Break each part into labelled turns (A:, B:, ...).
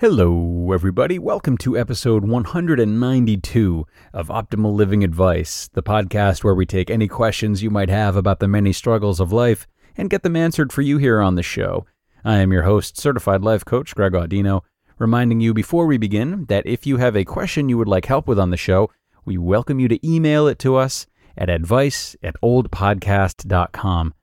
A: Hello, everybody. Welcome to episode 192 of Optimal Living Advice, the podcast where we take any questions you might have about the many struggles of life and get them answered for you here on the show. I am your host, certified life coach Greg Audino, reminding you before we begin that if you have a question you would like help with on the show, we welcome you to email it to us at advice at oldpodcast.com.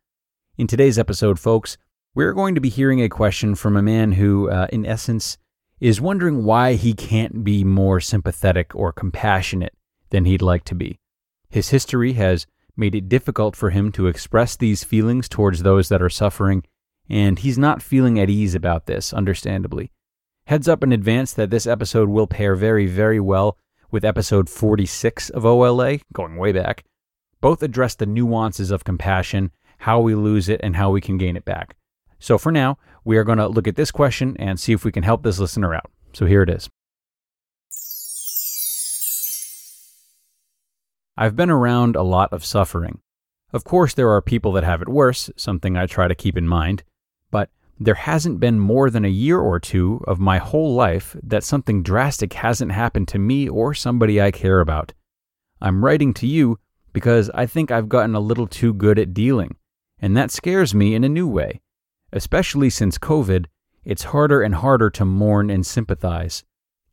A: In today's episode, folks, we're going to be hearing a question from a man who, uh, in essence, is wondering why he can't be more sympathetic or compassionate than he'd like to be. His history has made it difficult for him to express these feelings towards those that are suffering, and he's not feeling at ease about this, understandably. Heads up in advance that this episode will pair very, very well with episode 46 of OLA, going way back. Both address the nuances of compassion, how we lose it, and how we can gain it back. So for now, we are going to look at this question and see if we can help this listener out. So here it is. I've been around a lot of suffering. Of course, there are people that have it worse, something I try to keep in mind, but there hasn't been more than a year or two of my whole life that something drastic hasn't happened to me or somebody I care about. I'm writing to you because I think I've gotten a little too good at dealing, and that scares me in a new way. Especially since COVID, it's harder and harder to mourn and sympathize.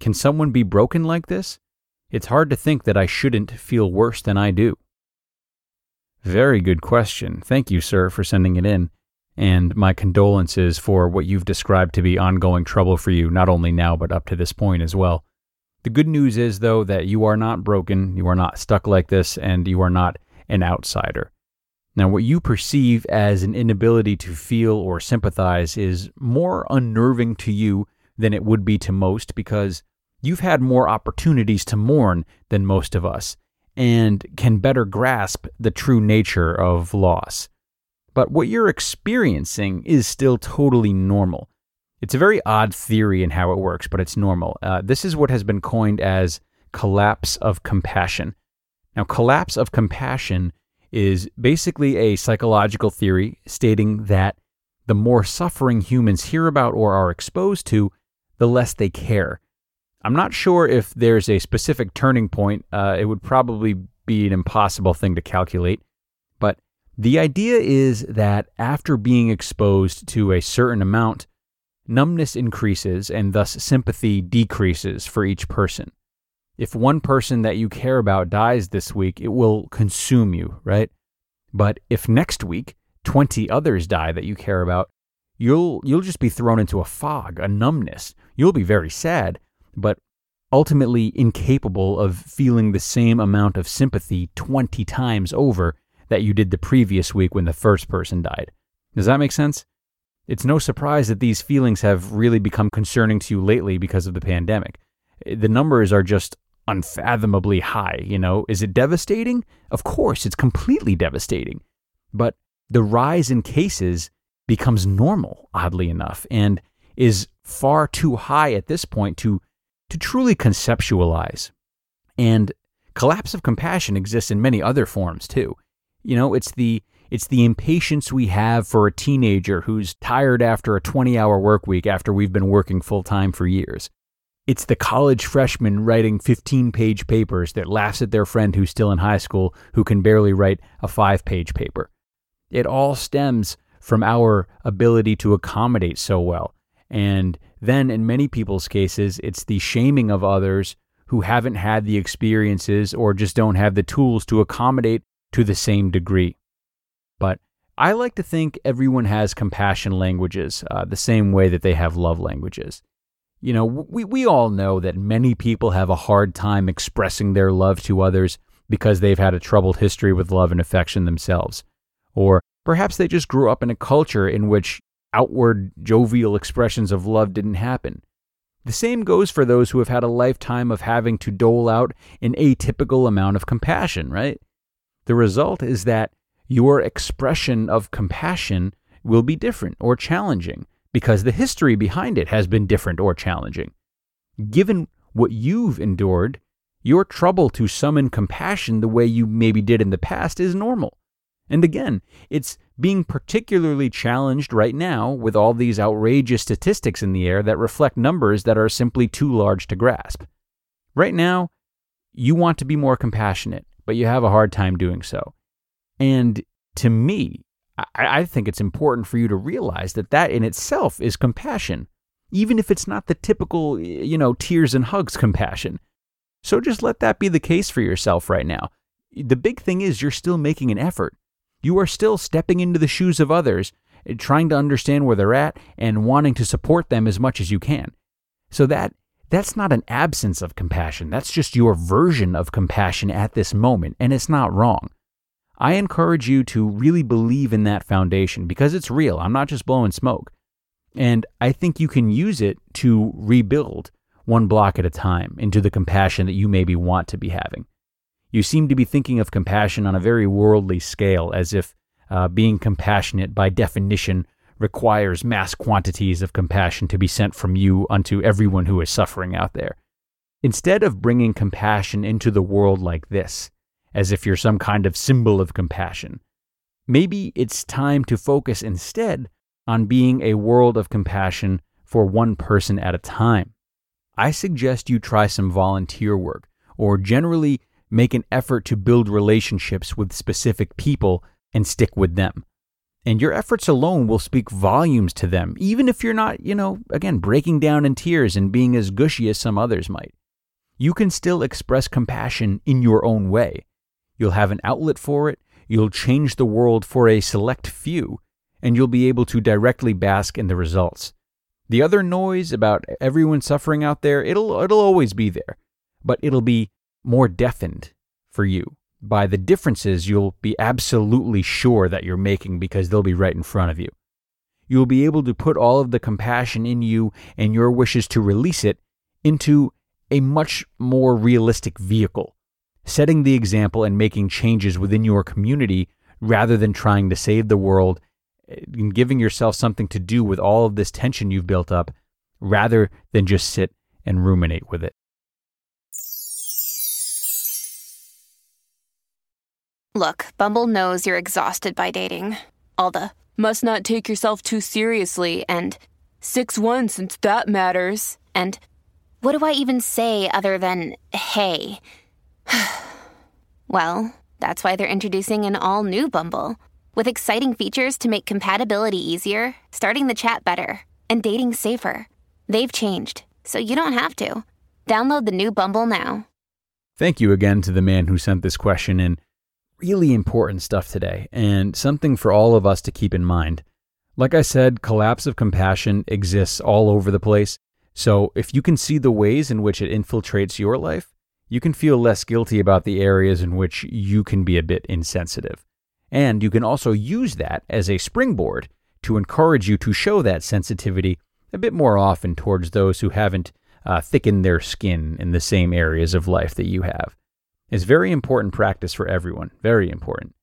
A: Can someone be broken like this? It's hard to think that I shouldn't feel worse than I do. Very good question. Thank you, sir, for sending it in. And my condolences for what you've described to be ongoing trouble for you, not only now, but up to this point as well. The good news is, though, that you are not broken, you are not stuck like this, and you are not an outsider. Now, what you perceive as an inability to feel or sympathize is more unnerving to you than it would be to most because you've had more opportunities to mourn than most of us and can better grasp the true nature of loss. But what you're experiencing is still totally normal. It's a very odd theory in how it works, but it's normal. Uh, this is what has been coined as collapse of compassion. Now, collapse of compassion is basically a psychological theory stating that the more suffering humans hear about or are exposed to, the less they care. I'm not sure if there's a specific turning point. Uh, it would probably be an impossible thing to calculate. But the idea is that after being exposed to a certain amount, numbness increases and thus sympathy decreases for each person if one person that you care about dies this week, it will consume you, right? But if next week 20 others die that you care about, you'll you'll just be thrown into a fog, a numbness. You'll be very sad, but ultimately incapable of feeling the same amount of sympathy 20 times over that you did the previous week when the first person died. Does that make sense? It's no surprise that these feelings have really become concerning to you lately because of the pandemic. The numbers are just unfathomably high. You know, is it devastating? Of course, it's completely devastating. But the rise in cases becomes normal, oddly enough, and is far too high at this point to, to truly conceptualize. And collapse of compassion exists in many other forms too. You know, it's the it's the impatience we have for a teenager who's tired after a 20 hour work week after we've been working full time for years. It's the college freshman writing 15 page papers that laughs at their friend who's still in high school who can barely write a five page paper. It all stems from our ability to accommodate so well and then in many people's cases, it's the shaming of others who haven't had the experiences or just don't have the tools to accommodate to the same degree. But I like to think everyone has compassion languages uh, the same way that they have love languages. You know, we, we all know that many people have a hard time expressing their love to others because they've had a troubled history with love and affection themselves. Or perhaps they just grew up in a culture in which outward jovial expressions of love didn't happen. The same goes for those who have had a lifetime of having to dole out an atypical amount of compassion, right? The result is that your expression of compassion will be different or challenging because the history behind it has been different or challenging. Given what you've endured, your trouble to summon compassion the way you maybe did in the past is normal. And again, it's being particularly challenged right now with all these outrageous statistics in the air that reflect numbers that are simply too large to grasp. Right now, you want to be more compassionate, but you have a hard time doing so. And to me, I, I think it's important for you to realize that that in itself is compassion, even if it's not the typical, you know, tears and hugs compassion. So just let that be the case for yourself right now. The big thing is you're still making an effort. You are still stepping into the shoes of others, eh, trying to understand where they're at and wanting to support them as much as you can. So that that's not an absence of compassion. That's just your version of compassion at this moment, and it's not wrong. I encourage you to really believe in that foundation because it's real. I'm not just blowing smoke. And I think you can use it to rebuild one block at a time into the compassion that you maybe want to be having. You seem to be thinking of compassion on a very worldly scale, as if uh, being compassionate by definition requires mass quantities of compassion to be sent from you unto everyone who is suffering out there. Instead of bringing compassion into the world like this, as if you're some kind of symbol of compassion. Maybe it's time to focus instead on being a world of compassion for one person at a time. I suggest you try some volunteer work or generally make an effort to build relationships with specific people and stick with them. And your efforts alone will speak volumes to them, even if you're not, you know, again, breaking down in tears and being as gushy as some others might. You can still express compassion in your own way. You'll have an outlet for it, you'll change the world for a select few, and you'll be able to directly bask in the results. The other noise about everyone suffering out there, it'll it'll always be there, but it'll be more deafened for you by the differences you'll be absolutely sure that you're making because they'll be right in front of you. You'll be able to put all of the compassion in you and your wishes to release it into a much more realistic vehicle setting the example and making changes within your community rather than trying to save the world eh, and giving yourself something to do with all of this tension you've built up rather than just sit and ruminate with it.
B: Look, Bumble knows you're exhausted by dating. All the must not take yourself too seriously and 6 1 since that matters. And what do I even say other than hey? well, that's why they're introducing an all new Bumble with exciting features to make compatibility easier, starting the chat better, and dating safer. They've changed, so you don't have to. Download the new Bumble now.
A: Thank you again to the man who sent this question in. Really important stuff today, and something for all of us to keep in mind. Like I said, collapse of compassion exists all over the place. So if you can see the ways in which it infiltrates your life, you can feel less guilty about the areas in which you can be a bit insensitive. And you can also use that as a springboard to encourage you to show that sensitivity a bit more often towards those who haven't uh, thickened their skin in the same areas of life that you have. It's very important practice for everyone, very important.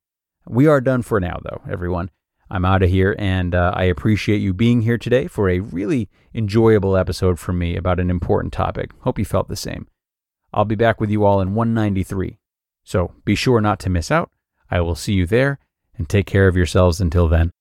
A: We are done for now, though, everyone. I'm out of here, and uh, I appreciate you being here today for a really enjoyable episode from me about an important topic. Hope you felt the same. I'll be back with you all in 193. So be sure not to miss out. I will see you there and take care of yourselves until then.